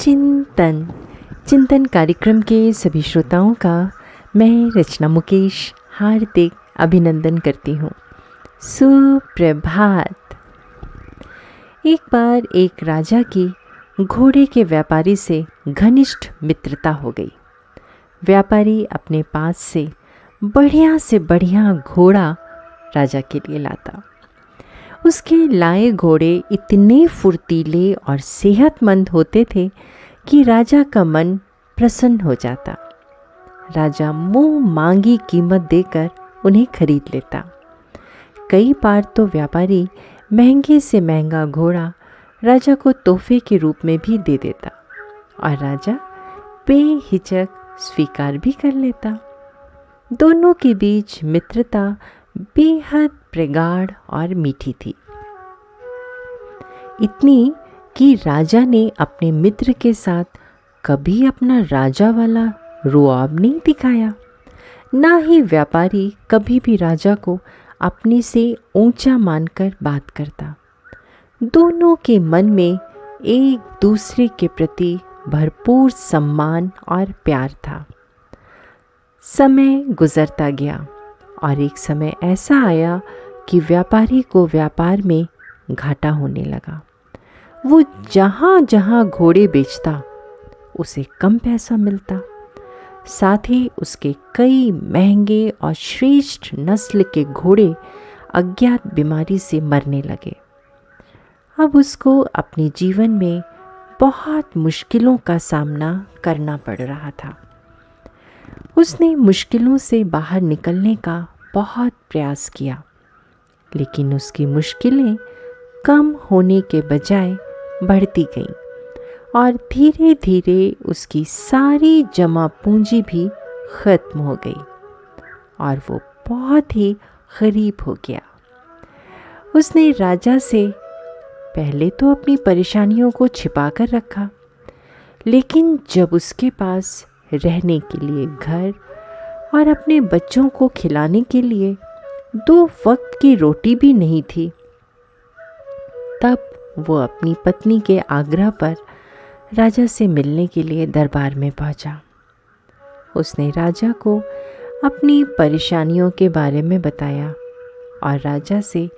चिंतन। चिंतन कार्यक्रम के सभी श्रोताओं का मैं रचना मुकेश हार्दिक अभिनंदन करती हूँ। सुप्रभात। एक बार एक राजा की घोड़े के व्यापारी से घनिष्ठ मित्रता हो गई। व्यापारी अपने पास से बढ़िया से बढ़िया घोड़ा राजा के लिए लाता। उसके लाए घोड़े इतने फुर्तीले और सेहतमंद होते थे कि राजा का मन प्रसन्न हो जाता। राजा मुँह मांगी कीमत देकर उन्हें खरीद लेता। कई बार तो व्यापारी महँगे से महँगा घोड़ा राजा को तोहफे के रूप में भी दे देता और राजा बेहिचक स्वीकार भी कर लेता। दोनों के बीच मित्रता बेहद प्रगाढ़ और मीठी थी। इतनी कि राजा ने अपने मित्र के साथ कभी अपना राजा वाला रुआब नहीं दिखाया। ना ही व्यापारी कभी भी राजा को अपने से ऊँचा मानकर बात करता। दोनों के मन में एक दूसरे के प्रति भरपूर सम्मान और प्यार था। समय गुजरता गया। और एक समय ऐसा आया कि व्यापारी को व्यापार में घाटा होने लगा। वो जहाँ जहाँ घोड़े बेचता, उसे कम पैसा मिलता। साथ ही उसके कई महँगे और श्रेष्ठ नस्ल के घोड़े अज्ञात बीमारी से मरने लगे। अब उसको अपने जीवन में बहुत मुश्किलों का सामना करना पड़ रहा था। उसने मुश्किलों से बाहर निकलने का बहुत प्रयास किया, लेकिन उसकी मुश्किलें कम होने के बजाय बढ़ती गईं और धीरे धीरे उसकी सारी जमा पूंजी भी ख़त्म हो गई और वो बहुत ही गरीब हो गया। उसने राजा से पहले तो अपनी परेशानियों को छिपा कर रखा, लेकिन जब उसके पास रहने के लिए घर और अपने बच्चों को खिलाने के लिए दो वक्त की रोटी भी नहीं थी तब वो अपनी पत्नी के आग्रह पर राजा से मिलने के लिए दरबार में पहुँचा। उसने राजा को अपनी परेशानियों के बारे में बताया और राजा से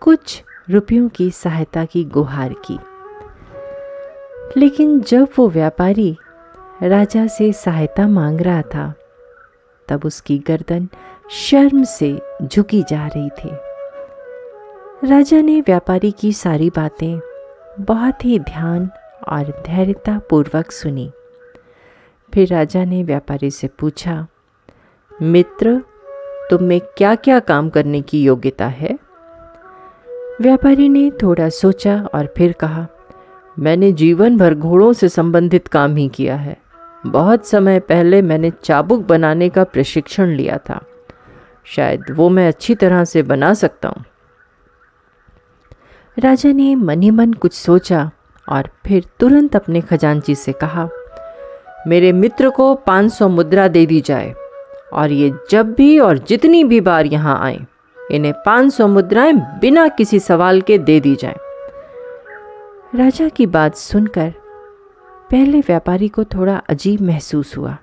कुछ रुपयों की सहायता की गुहार की लेकिन जब वो व्यापारी राजा से सहायता मांग रहा था तब उसकी गर्दन शर्म से झुकी जा रही थी। राजा ने व्यापारी की सारी बातें बहुत ही ध्यान और धैर्यता पूर्वक सुनी। फिर राजा ने व्यापारी से पूछा, मित्र तुम में क्या क्या काम करने की योग्यता है? व्यापारी ने थोड़ा सोचा और फिर कहा, मैंने जीवन भर घोड़ों से संबंधित काम ही किया है। बहुत समय पहले मैंने चाबुक बनाने का प्रशिक्षण लिया था। शायद वो मैं अच्छी तरह से बना सकता हूँ। राजा ने मन ही मन कुछ सोचा और फिर तुरंत अपने खजांची से कहा, मेरे मित्र को 500 मुद्रा दे दी जाए और ये जब भी और जितनी भी बार यहाँ आए, इन्हें 500 मुद्राएँ बिना किसी सवाल के दे दी जाए राजा की बात सुनकर पहले व्यापारी को थोड़ा अजीब महसूस हुआ,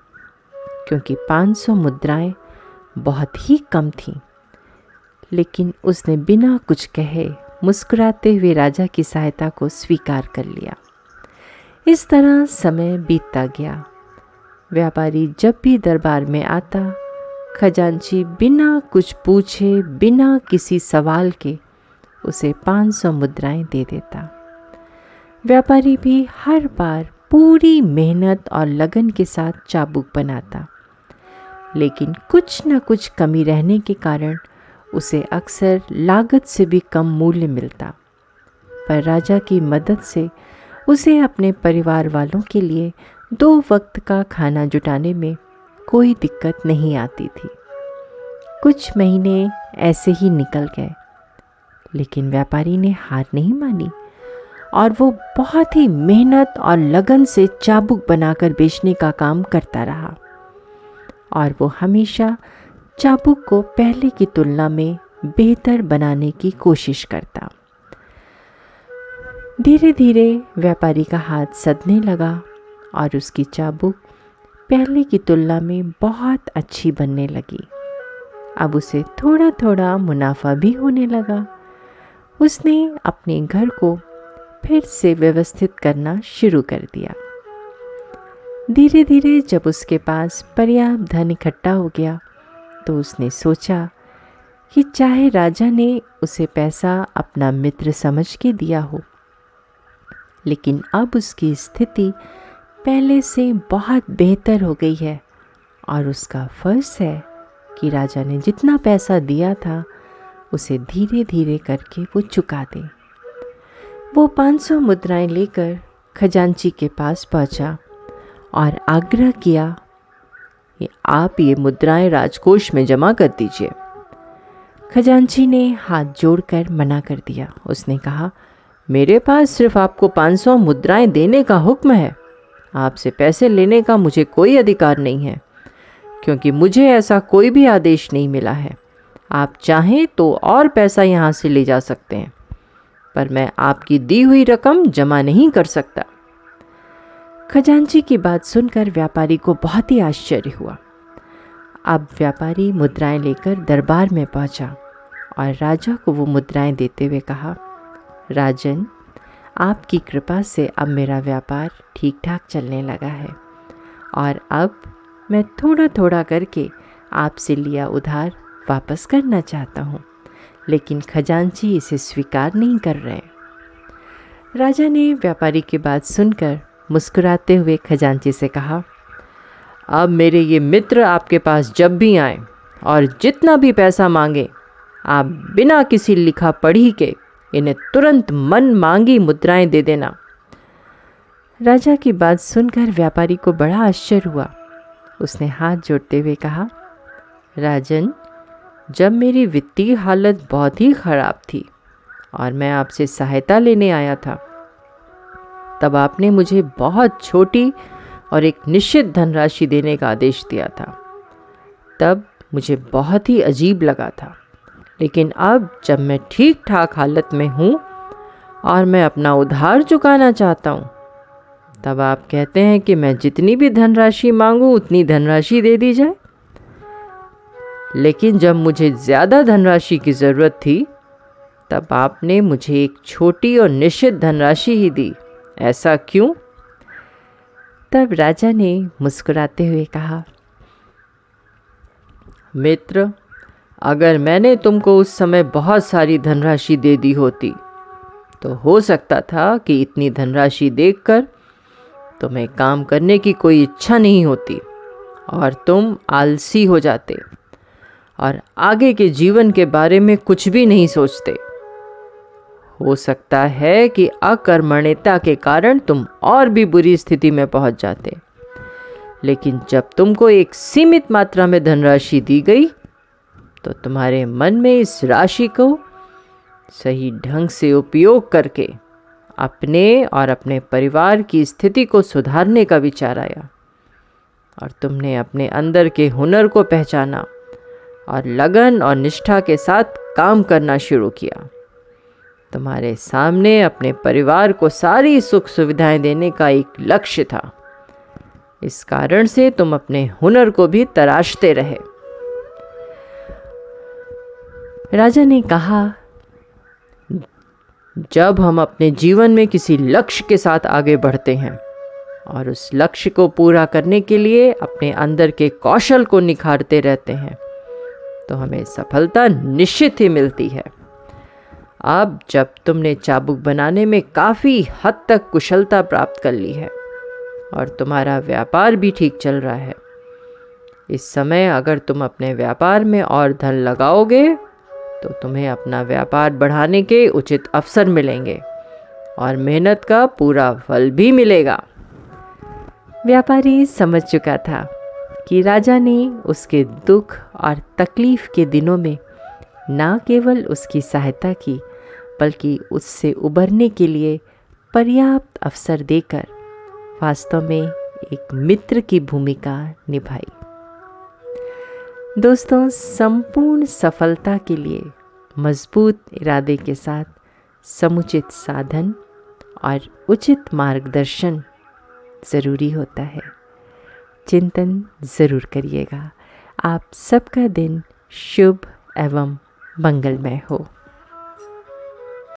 क्योंकि 500 मुद्राएँ बहुत ही कम थीं। लेकिन उसने बिना कुछ कहे मुस्कुराते हुए राजा की सहायता को स्वीकार कर लिया। इस तरह समय बीतता गया। व्यापारी जब भी दरबार में आता, खजांची बिना कुछ पूछे, बिना किसी सवाल के उसे 500 मुद्राएँ दे देता। व्यापारी भी हर बार पूरी मेहनत और लगन के साथ चाबुक बनाता। लेकिन कुछ न कुछ कमी रहने के कारण उसे अक्सर लागत से भी कम मूल्य मिलता। पर राजा की मदद से उसे अपने परिवार वालों के लिए दो वक्त का खाना जुटाने में कोई दिक्कत नहीं आती थी। कुछ महीने ऐसे ही निकल गए, लेकिन व्यापारी ने हार नहीं मानी। और वो बहुत ही मेहनत और लगन से चाबुक बनाकर बेचने का काम करता रहा। और वो हमेशा चाबुक को पहले की तुलना में बेहतर बनाने की कोशिश करता। धीरे धीरे व्यापारी का हाथ सदने लगा और उसकी चाबुक पहले की तुलना में बहुत अच्छी बनने लगी। अब उसे थोड़ा थोड़ा मुनाफा भी होने लगा। उसने अपने घर को फिर से व्यवस्थित करना शुरू कर दिया। धीरे धीरे जब उसके पास पर्याप्त धन इकट्ठा हो गया तो उसने सोचा कि चाहे राजा ने उसे पैसा अपना मित्र समझ के दिया हो, लेकिन अब उसकी स्थिति पहले से बहुत बेहतर हो गई है और उसका फ़र्ज़ है कि राजा ने जितना पैसा दिया था, उसे धीरे धीरे करके वो चुका दे। वो 500 मुद्राएँ लेकर खजांची के पास पहुँचा और आग्रह किया कि आप ये मुद्राएँ राजकोष में जमा कर दीजिए। खजांची ने हाथ जोड़कर मना कर दिया। उसने कहा, मेरे पास सिर्फ़ आपको 500 मुद्राएँ देने का हुक्म है। आपसे पैसे लेने का मुझे कोई अधिकार नहीं है, क्योंकि मुझे ऐसा कोई भी आदेश नहीं मिला है। आप चाहें तो और पैसा यहाँ से ले जा सकते हैं। पर मैं आपकी दी हुई रकम जमा नहीं कर सकता। खजांची की बात सुनकर व्यापारी को बहुत ही आश्चर्य हुआ। अब व्यापारी मुद्राएँ लेकर दरबार में पहुँचा और राजा को वो मुद्राएँ देते हुए कहा, राजन, आपकी कृपा से अब मेरा व्यापार ठीक ठाक चलने लगा है और अब मैं थोड़ा थोड़ा करके आपसे लिया उधार वापस करना चाहता हूँ। लेकिन खजांची इसे स्वीकार नहीं कर रहे। राजा ने व्यापारी की बात सुनकर मुस्कुराते हुए खजांची से कहा, अब मेरे ये मित्र आपके पास जब भी आए और जितना भी पैसा मांगे, आप बिना किसी लिखा पढ़ी के इन्हें तुरंत मन मांगी मुद्राएँ दे देना। राजा की बात सुनकर व्यापारी को बड़ा आश्चर्य हुआ। उसने हाथ जोड़ते हुए कहा, राजन जब मेरी वित्तीय हालत बहुत ही ख़राब थी और मैं आपसे सहायता लेने आया था, तब आपने मुझे बहुत छोटी और एक निश्चित धनराशि देने का आदेश दिया था। तब मुझे बहुत ही अजीब लगा था, लेकिन अब जब मैं ठीक ठाक हालत में हूँ और मैं अपना उधार चुकाना चाहता हूँ, तब आप कहते हैं कि मैं जितनी भी धनराशि मांगूँ, उतनी धनराशि दे दी जाए। लेकिन जब मुझे ज़्यादा धनराशि की ज़रूरत थी, तब आपने मुझे एक छोटी और निश्चित धनराशि ही दी। ऐसा क्यों? तब राजा ने मुस्कुराते हुए कहा, मित्र, अगर मैंने तुमको उस समय बहुत सारी धनराशि दे दी होती तो हो सकता था कि इतनी धनराशि देखकर तुम्हें काम करने की कोई इच्छा नहीं होती और तुम आलसी हो जाते। और आगे के जीवन के बारे में कुछ भी नहीं सोचते। हो सकता है कि अकर्मण्यता के कारण तुम और भी बुरी स्थिति में पहुँच जाते। लेकिन जब तुमको एक सीमित मात्रा में धनराशि दी गई तो तुम्हारे मन में इस राशि को सही ढंग से उपयोग करके अपने और अपने परिवार की स्थिति को सुधारने का विचार आया और तुमने अपने अंदर के हुनर को पहचाना। और लगन और निष्ठा के साथ काम करना शुरू किया। तुम्हारे सामने अपने परिवार को सारी सुख सुविधाएँ देने का एक लक्ष्य था। इस कारण से तुम अपने हुनर को भी तराशते रहे। राजा ने कहा, जब हम अपने जीवन में किसी लक्ष्य के साथ आगे बढ़ते हैं और उस लक्ष्य को पूरा करने के लिए अपने अंदर के कौशल को निखारते रहते हैं तो हमें सफलता निश्चित ही मिलती है। अब जब तुमने चाबुक बनाने में काफ़ी हद तक कुशलता प्राप्त कर ली है और तुम्हारा व्यापार भी ठीक चल रहा है, इस समय अगर तुम अपने व्यापार में और धन लगाओगे तो तुम्हें अपना व्यापार बढ़ाने के उचित अवसर मिलेंगे और मेहनत का पूरा फल भी मिलेगा। व्यापारी समझ चुका था। कि राजा ने उसके दुख और तकलीफ़ के दिनों में न केवल उसकी सहायता की, बल्कि उससे उबरने के लिए पर्याप्त अवसर देकर वास्तव में एक मित्र की भूमिका निभाई। दोस्तों, संपूर्ण सफलता के लिए मज़बूत इरादे के साथ समुचित साधन और उचित मार्गदर्शन ज़रूरी होता है। चिंतन ज़रूर करिएगा। आप सबका दिन शुभ एवं मंगलमय हो।